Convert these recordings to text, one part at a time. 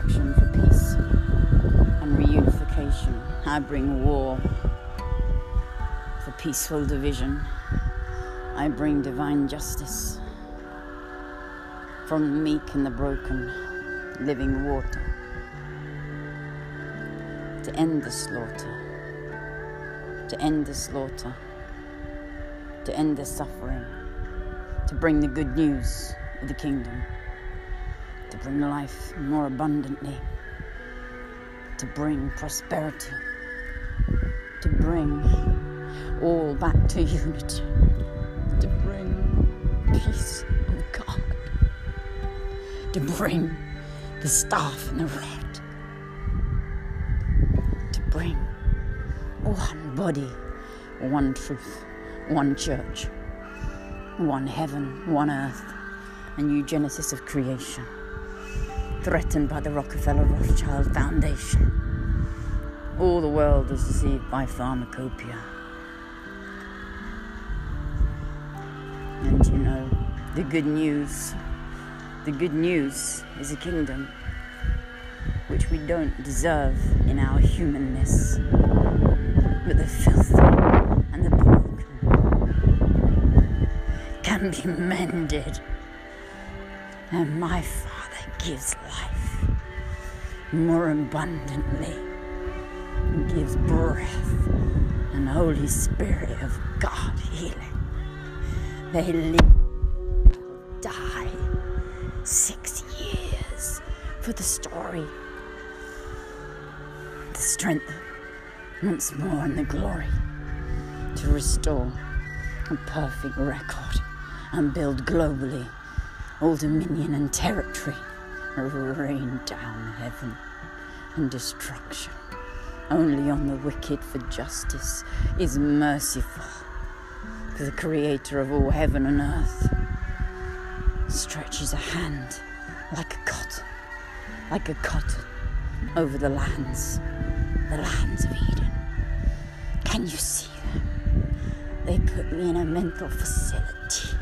for peace and reunification. I bring war for peaceful division. I bring divine justice from the meek and the broken, living water to end the slaughter, to end the slaughter, to end the suffering, to bring the good news of the kingdom, bring life more abundantly, to bring prosperity, to bring all back to unity, to bring peace of God, to bring the staff and the rod, to bring one body, one truth, one church, one heaven, one earth, a new genesis of creation, threatened by the Rockefeller Rothschild Foundation. All the world is deceived by pharmacopoeia. And you know, the good news, the good news is a kingdom which we don't deserve in our humanness, but the filthy and the broken can be mended. And my Father gives life more abundantly, and gives breath and Holy Spirit of God healing. They live, die six years for the story, the strength once more and the glory to restore a perfect record and build globally all dominion and territory, rain down heaven and destruction. Only on the wicked for justice is merciful, for the creator of all heaven and earth stretches a hand like a cotton, like a cotton over the lands, the lands of Eden. Can you see them? They put me in a mental facility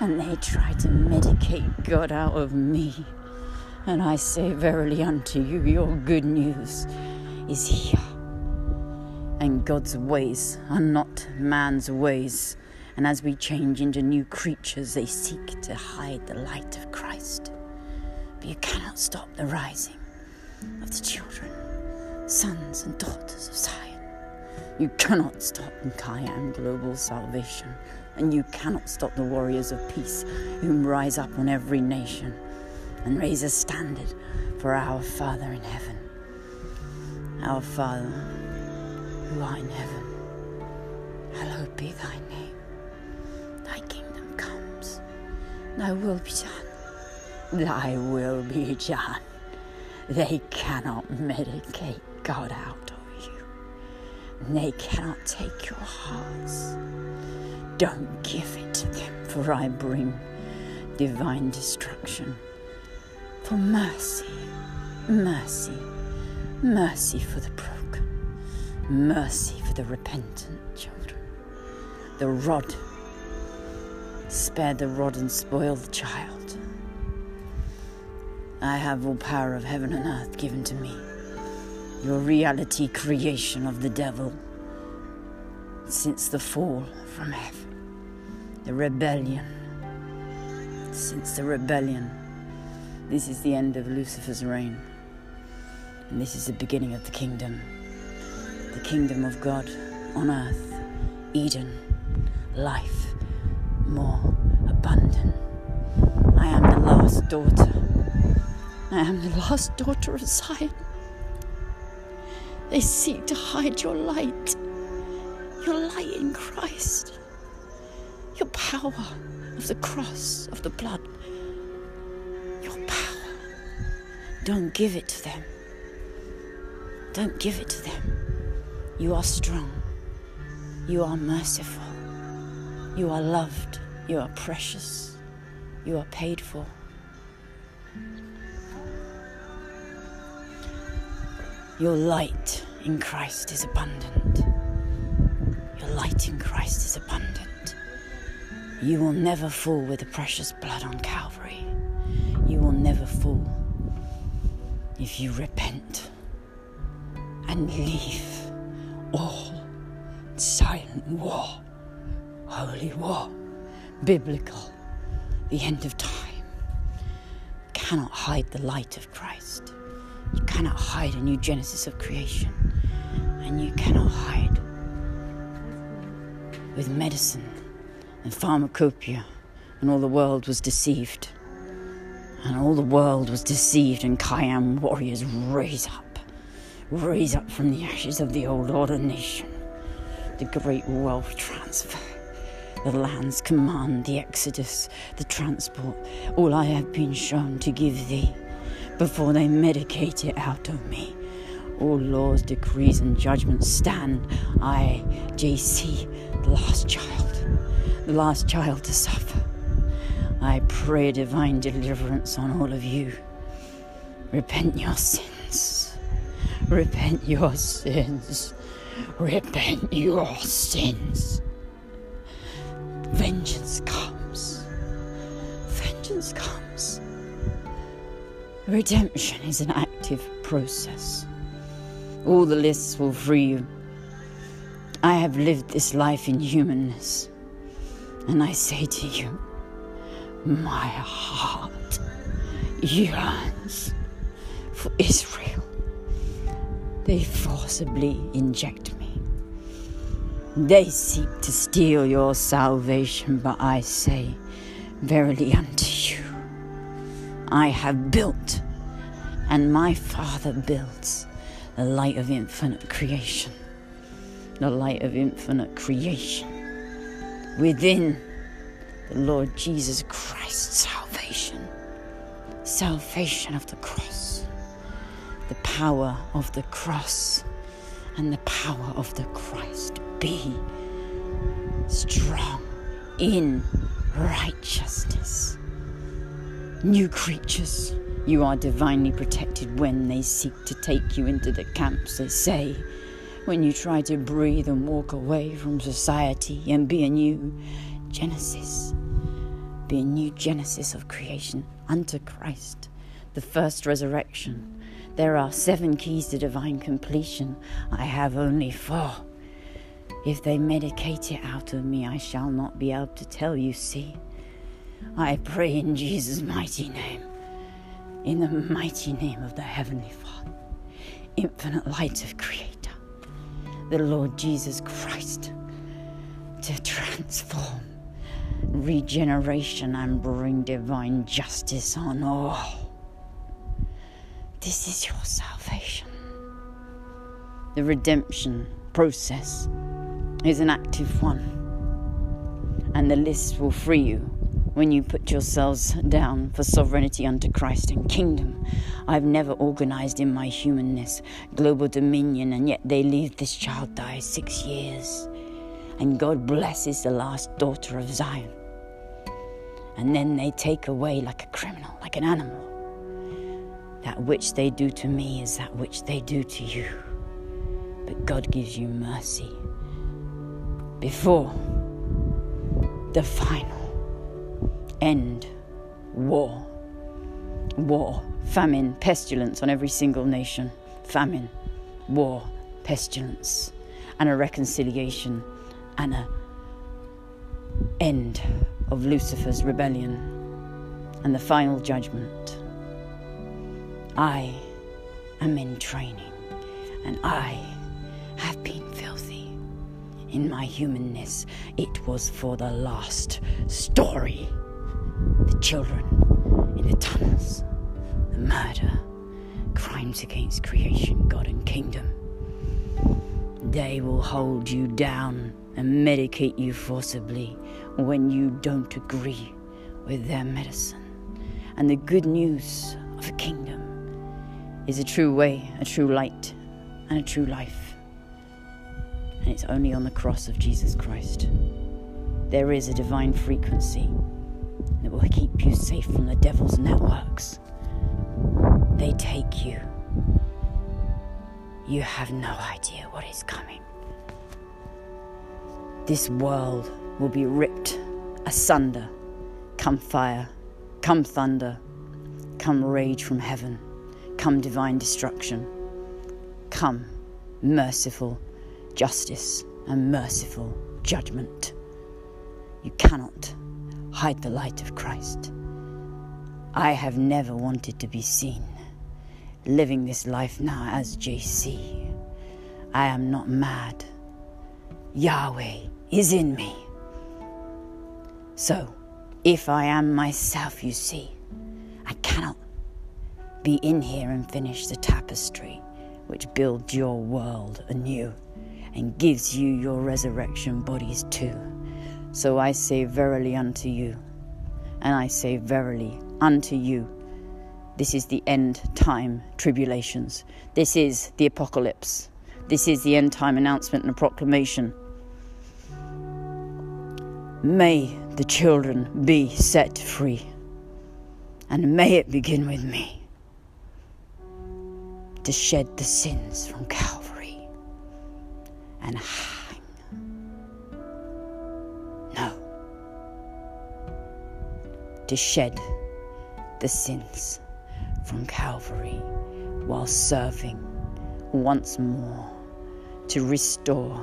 and they try to medicate God out of me. And I say, Verily unto you, your good news is here. And God's ways are not man's ways. And as we change into new creatures, they seek to hide the light of Christ. But you cannot stop the rising of the children, sons and daughters of Zion. You cannot stop Kayam global salvation, and you cannot stop the warriors of peace whom rise up on every nation and raise a standard for our Father in heaven. Our Father, who art in heaven, hallowed be thy name. Thy kingdom comes, thy will be done. Thy will be done. They cannot medicate God out of you. They cannot take your hearts. Don't give it to them, for I bring divine destruction. For mercy, mercy, mercy for the broken, mercy for the repentant children. The rod, spare the rod and spoil the child. I have all power of heaven and earth given to me. Your reality creation of the devil since the fall from heaven, the rebellion. Since the rebellion, this is the end of Lucifer's reign, and this is the beginning of the kingdom. The kingdom of God on earth, Eden, life. More abundant. I am the last daughter. I am the last daughter of Zion. They seek to hide your light, your light in Christ, your power of the cross, of the blood, Don't give it to them. Don't give it to them. You are strong. You are merciful. You are loved. You are precious. You are paid for. Your light in Christ is abundant. Your light in Christ is abundant. You will never fall with the precious blood on Calvary. You will never fall. If you repent and leave all silent war, holy war, biblical, the end of time, You cannot hide the light of Christ. You cannot hide a new genesis of creation. And you cannot hide with medicine and pharmacopoeia, and all the world was deceived. And all the world was deceived, and Kayam warriors raise up, raise up from the ashes of the old order nation. The great wealth transfer, the land's command, the exodus, the transport, all I have been shown to give thee before they medicate it out of me. All laws, decrees, and judgments stand. I, JC, the last child, the last child to suffer. I pray divine deliverance on all of you. Repent your sins. Repent your sins. Repent your sins. Vengeance comes. Vengeance comes. Redemption is an active process. All the lists will free you. I have lived this life in humanness, and I say to you, my heart yearns for Israel. They forcibly inject me. They seek to steal your salvation, but I say, Verily unto you, I have built, and my Father builds, the light of infinite creation. The light of infinite creation. Within the Lord Jesus Christ salvation. Salvation of the cross. The power of the cross and the power of the Christ. Be strong in righteousness. New creatures, you are divinely protected when they seek to take you into the camps, they say. When you try to breathe and walk away from society and be a new Genesis be a new genesis of creation unto Christ, the first resurrection. There are seven keys to divine completion. I have only four. If they medicate it out of me, I shall not be able to tell you, see. I pray in Jesus' mighty name, in the mighty name of the Heavenly Father, infinite light of Creator, the Lord Jesus Christ, to transform regeneration and bring divine justice on all. This is your salvation. The redemption process is an active one, and the list will free you when you put yourselves down for sovereignty unto Christ and kingdom. I've never organized in my humanness global dominion, and yet they leave this child die six years. And God blesses the last daughter of Zion and then they take away like a criminal, like an animal. That which they do to me is that which they do to you. But God gives you mercy before the final end war. War, famine, pestilence on every single nation. Famine, war, pestilence, and a reconciliation end of Lucifer's rebellion and the final judgment. I am in training and I have been filthy. In my humanness, it was for the last story. The children in the tunnels, the murder, crimes against creation, God, and kingdom. They will hold you down and medicate you forcibly when you don't agree with their medicine. And the good news of the kingdom is a true way, a true light, and a true life. And it's only on the cross of Jesus Christ. There is a divine frequency that will keep you safe from the devil's networks. They take you. You have no idea what is coming. This world will be ripped asunder. Come fire, come thunder, come rage from heaven, come divine destruction. Come merciful justice and merciful judgment. You cannot hide the light of Christ. I have never wanted to be seen living this life now as JC. I am not mad. Yahweh is in me. So, if I am myself, you see, I cannot be in here and finish the tapestry which builds your world anew and gives you your resurrection bodies too. So I say verily unto you, and I say verily unto you, this is the end time tribulations. This is the apocalypse. This is the end time announcement and proclamation. May the children be set free, and may it begin with me to shed the sins from Calvary and hang. No, to shed the sins from Calvary while serving once more to restore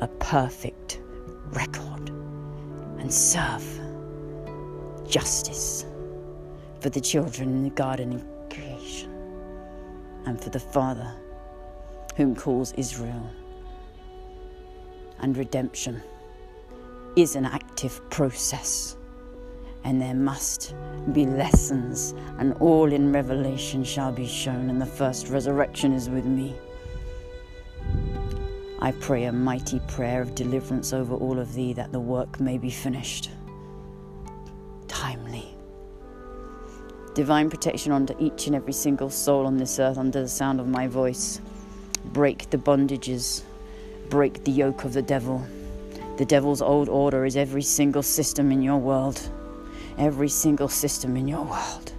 a perfect record and serve justice for the children in the garden of creation and for the Father whom calls Israel. And redemption is an active process and there must be lessons, and all in revelation shall be shown, and the first resurrection is with me. I pray a mighty prayer of deliverance over all of thee that the work may be finished. Timely. Divine protection onto each and every single soul on this earth under the sound of my voice. Break the bondages, break the yoke of the devil. The devil's old order is every single system in your world. Every single system in your world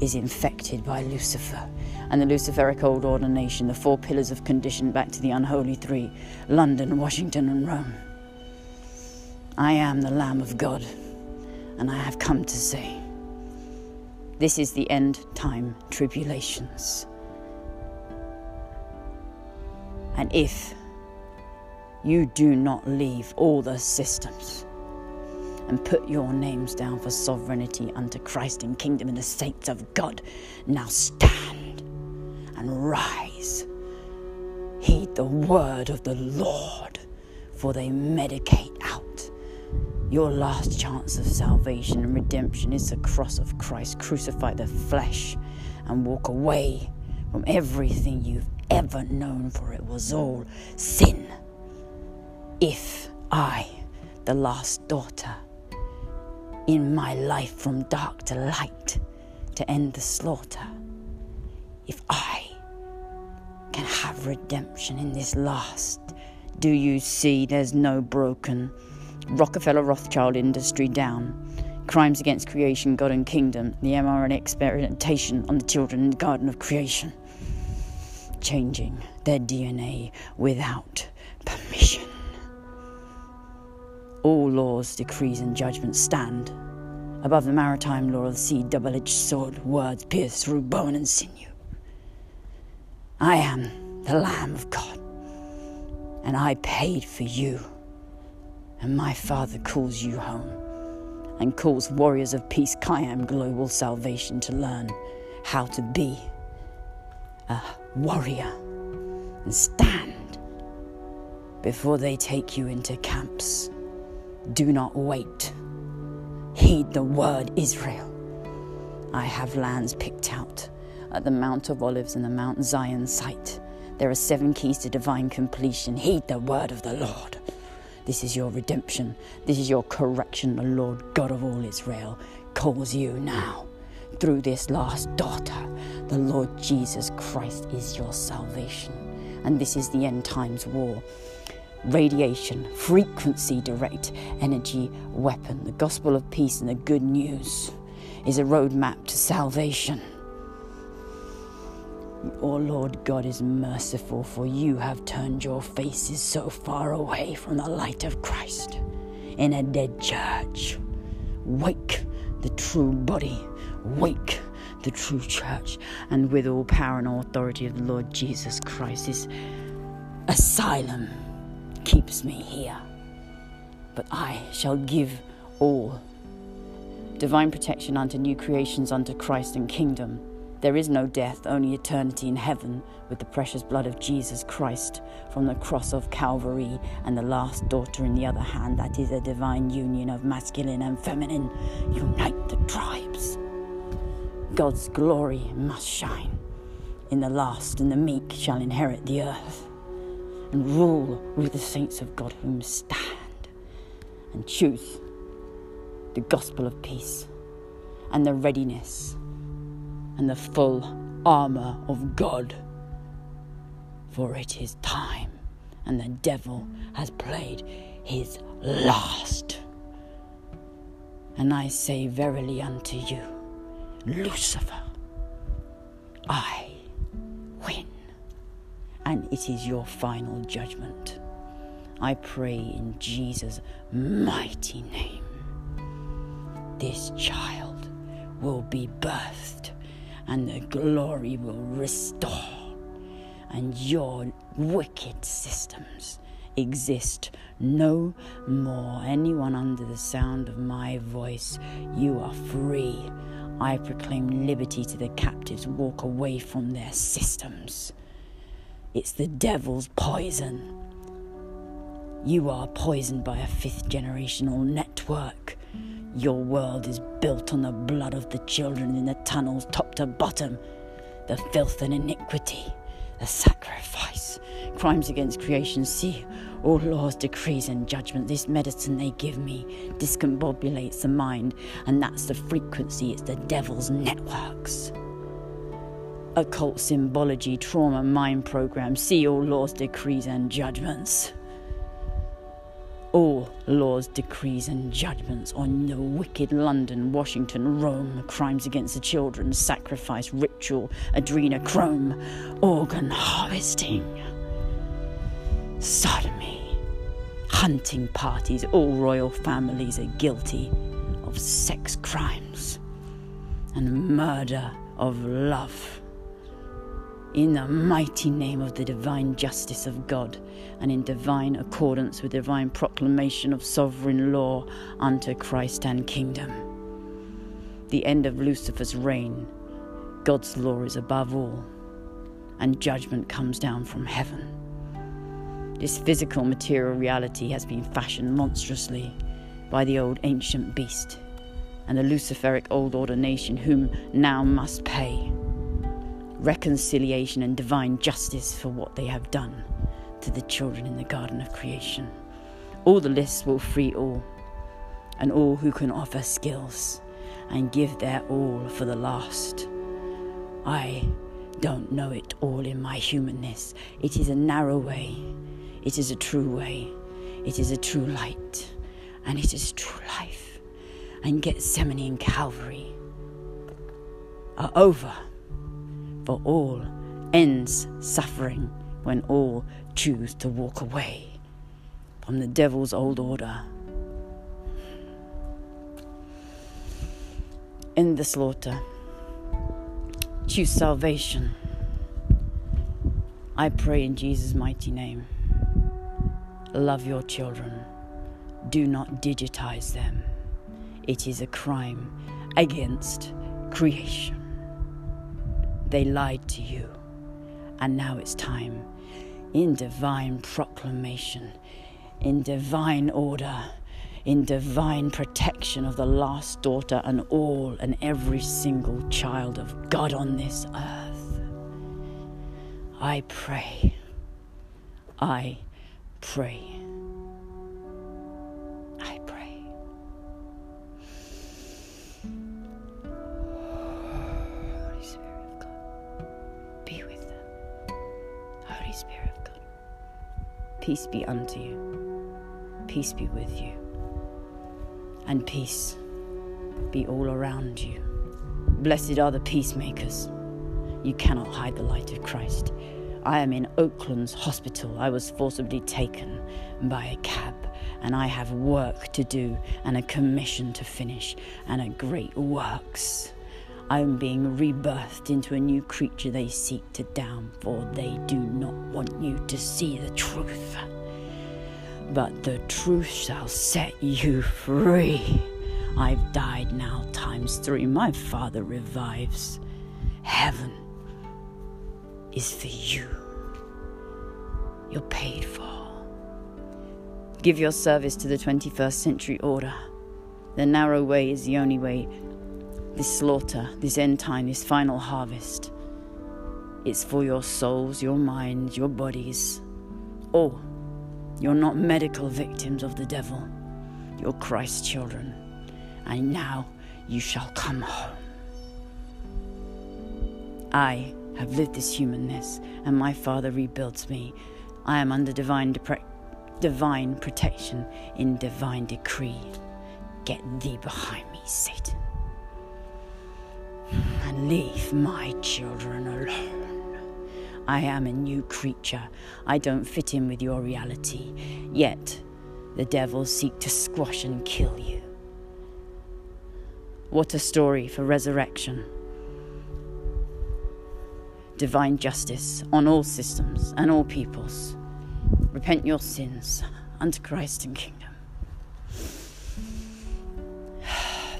is infected by Lucifer and the Luciferic Old Order Nation, the four pillars of condition back to the unholy three London, Washington, and Rome. I am the Lamb of God, and I have come to say, this is the end time tribulations. And if you do not leave all the systems, and put your names down for sovereignty unto Christ and kingdom and the saints of God. Now stand and rise. Heed the word of the Lord, for they medicate out. Your last chance of salvation and redemption is the cross of Christ. Crucify the flesh and walk away from everything you've ever known, for it was all sin. If I, the last daughter, in my life from dark to light to end the slaughter. If I can have redemption in this last, do you see there's no broken? Rockefeller Rothschild industry down? Crimes against creation, God and kingdom, the mRNA experimentation on the children in the Garden of Creation, changing their DNA without permission. All laws, decrees, and judgments stand above the maritime law of the sea, double edged sword, words pierce through bone and sinew. I am the Lamb of God, and I paid for you. And my Father calls you home and calls warriors of peace, Kayam Global Salvation, to learn how to be a warrior and stand before they take you into camps do not wait. Heed the word, Israel. I have lands picked out at the Mount of Olives and the Mount Zion site. There are seven keys to divine completion. Heed the word of the Lord. This is your redemption. This is your correction. The Lord God of all Israel calls you now. Through this last daughter, the Lord Jesus Christ is your salvation. And this is the end times war radiation, frequency direct energy weapon. The gospel of peace and the good news is a roadmap to salvation. Oh Lord God is merciful, for you have turned your faces so far away from the light of Christ in a dead church. Wake the true body, wake the true church, and with all power and authority of the Lord Jesus Christ. This asylum keeps me here. But I shall give all divine protection unto new creations unto Christ and kingdom. There is no death, only eternity in heaven with the precious blood of Jesus Christ from the cross of Calvary and the last daughter in the other hand. That is a divine union of masculine and feminine. Unite the tribes. God's glory must shine. In the last, and the meek shall inherit the earth and rule with the saints of God whom stand and choose the gospel of peace and the readiness and the full armour of God. For it is time, and the devil has played his last. And I say verily unto you, Lucifer, I win. And it is your final judgment. I pray in Jesus' mighty name. This child will be birthed, and the glory will restore, and your wicked systems exist no more. Anyone under the sound of my voice, you are free. I proclaim liberty to the captives. Walk away from their systems. It's the devil's poison. You are poisoned by a fifth generational network. Your world is built on the blood of the children in the tunnels, top to bottom. The filth and iniquity, the sacrifice, crimes against creation. See, all laws, decrees, and judgment. This medicine they give me discombobulates the mind, and that's the frequency, it's the devil's networks. Occult symbology, trauma, mind program. See all laws, decrees, and judgments all laws, decrees, and judgments on the wicked London, Washington, Rome, crimes against the children, sacrifice, ritual, adrenochrome, organ harvesting, sodomy, hunting parties. All royal families are guilty of sex crimes and murder of love in the mighty name of the divine justice of God, and in divine accordance with divine proclamation of sovereign law unto Christ and kingdom. The end of Lucifer's reign, God's law is above all, and judgment comes down from heaven. This physical material reality has been fashioned monstrously by the old ancient beast and the Luciferic old order nation, whom now must pay reconciliation and divine justice for what they have done to the children in the garden of creation. All the lists will free all, and all who can offer skills and give their all for the last. I don't know it all in my humanness. It is a narrow way, it is a true way, it is a true light, and it is true life. And Gethsemane and Calvary are over for all ends suffering when all choose to walk away from the devil's old order. End the slaughter. Choose salvation. I pray in Jesus' mighty name. Love your children. Do not digitize them. It is a crime against creation. They lied to you. And now it's time, in divine proclamation, in divine order, in divine protection of the last daughter and all and every single child of God on this earth. I pray. I pray. Peace be unto you. Peace be with you. And peace be all around you. Blessed are the peacemakers. You cannot hide the light of Christ. I am in Oakland's hospital. I was forcibly taken by a cab, and I have work to do and a commission to finish and a great works. I am being rebirthed into a new creature they seek to down, for they do not want you to see the truth. But the truth shall set you free. I've died now times three. My Father revives. Heaven is for you. You're paid for. Give your service to the 21st century order. The narrow way is the only way this slaughter, this end time, this final harvest. It's for your souls, your minds, your bodies. Oh, you're not medical victims of the devil. You're Christ's children. And now you shall come home. I have lived this humanness, and my Father rebuilds me. I am under divine, depre- divine protection in divine decree. Get thee behind me, Satan and leave my children alone. I am a new creature. I don't fit in with your reality. Yet, the devils seek to squash and kill you. What a story for resurrection. Divine justice on all systems and all peoples. Repent your sins unto Christ and kingdom.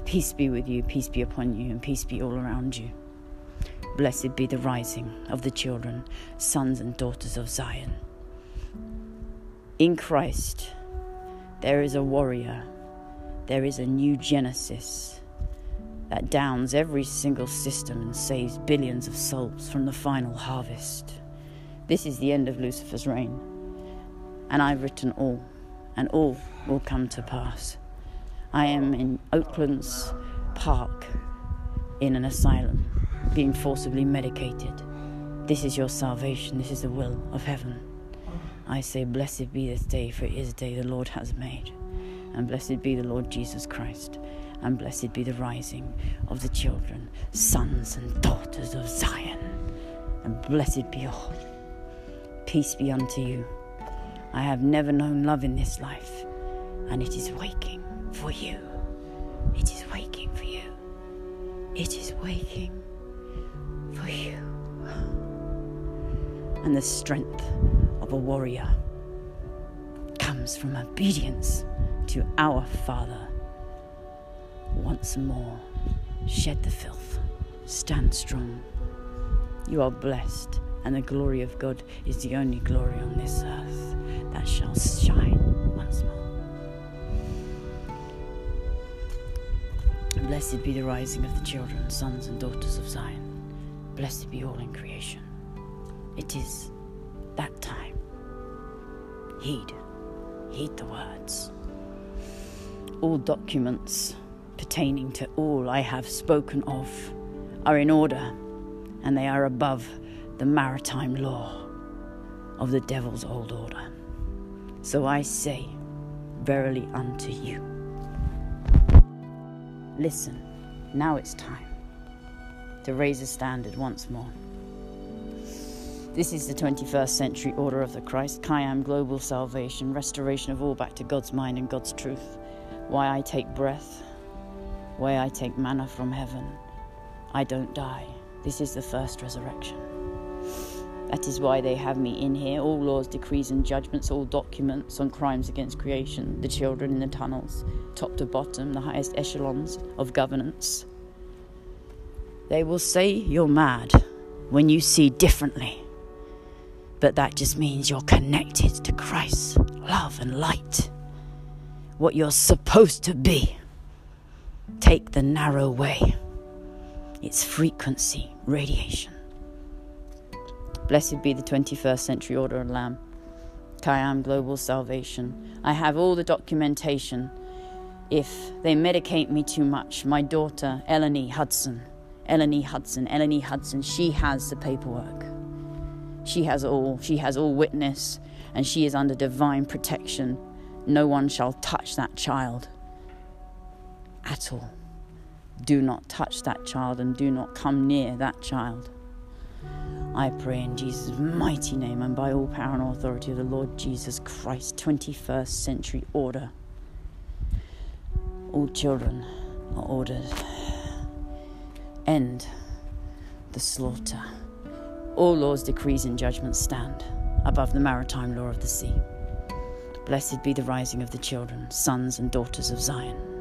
Peace be with you, peace be upon you, and peace be all around you. Blessed be the rising of the children, sons and daughters of Zion. In Christ, there is a warrior, there is a new Genesis that downs every single system and saves billions of souls from the final harvest. This is the end of Lucifer's reign, and I've written all, and all will come to pass. I am in Oakland's park in an asylum, being forcibly medicated. This is your salvation. This is the will of heaven. I say, Blessed be this day, for it is a day the Lord has made. And blessed be the Lord Jesus Christ. And blessed be the rising of the children, sons and daughters of Zion. And blessed be all. Peace be unto you. I have never known love in this life, and it is waking for you. It is waking for you. It is waking for you. And the strength of a warrior comes from obedience to our Father. Once more, shed the filth, stand strong. You are blessed, and the glory of God is the only glory on this earth that shall shine once more. Blessed be the rising of the children, sons and daughters of Zion. Blessed be all in creation. It is that time. Heed, heed the words. All documents pertaining to all I have spoken of are in order, and they are above the maritime law of the devil's old order. So I say, Verily unto you. Listen, now it's time to raise a standard once more. This is the 21st century order of the Christ, Kayam global salvation, restoration of all back to God's mind and God's truth. Why I take breath, why I take manna from heaven. I don't die. This is the first resurrection. That is why they have me in here. All laws, decrees, and judgments, all documents on crimes against creation, the children in the tunnels, top to bottom, the highest echelons of governance. They will say you're mad when you see differently. But that just means you're connected to Christ's love and light. What you're supposed to be. Take the narrow way. It's frequency, radiation. Blessed be the 21st century order of Lamb. Kayam Global Salvation. I have all the documentation. If they medicate me too much, my daughter, Eleni Hudson, Eleni Hudson, Eleni Hudson, she has the paperwork. She has all, she has all witness, and she is under divine protection. No one shall touch that child at all. Do not touch that child and do not come near that child. I pray in Jesus' mighty name and by all power and authority of the Lord Jesus Christ, 21st century order. All children are ordered End the slaughter. All laws, decrees, and judgments stand above the maritime law of the sea. Blessed be the rising of the children, sons and daughters of Zion.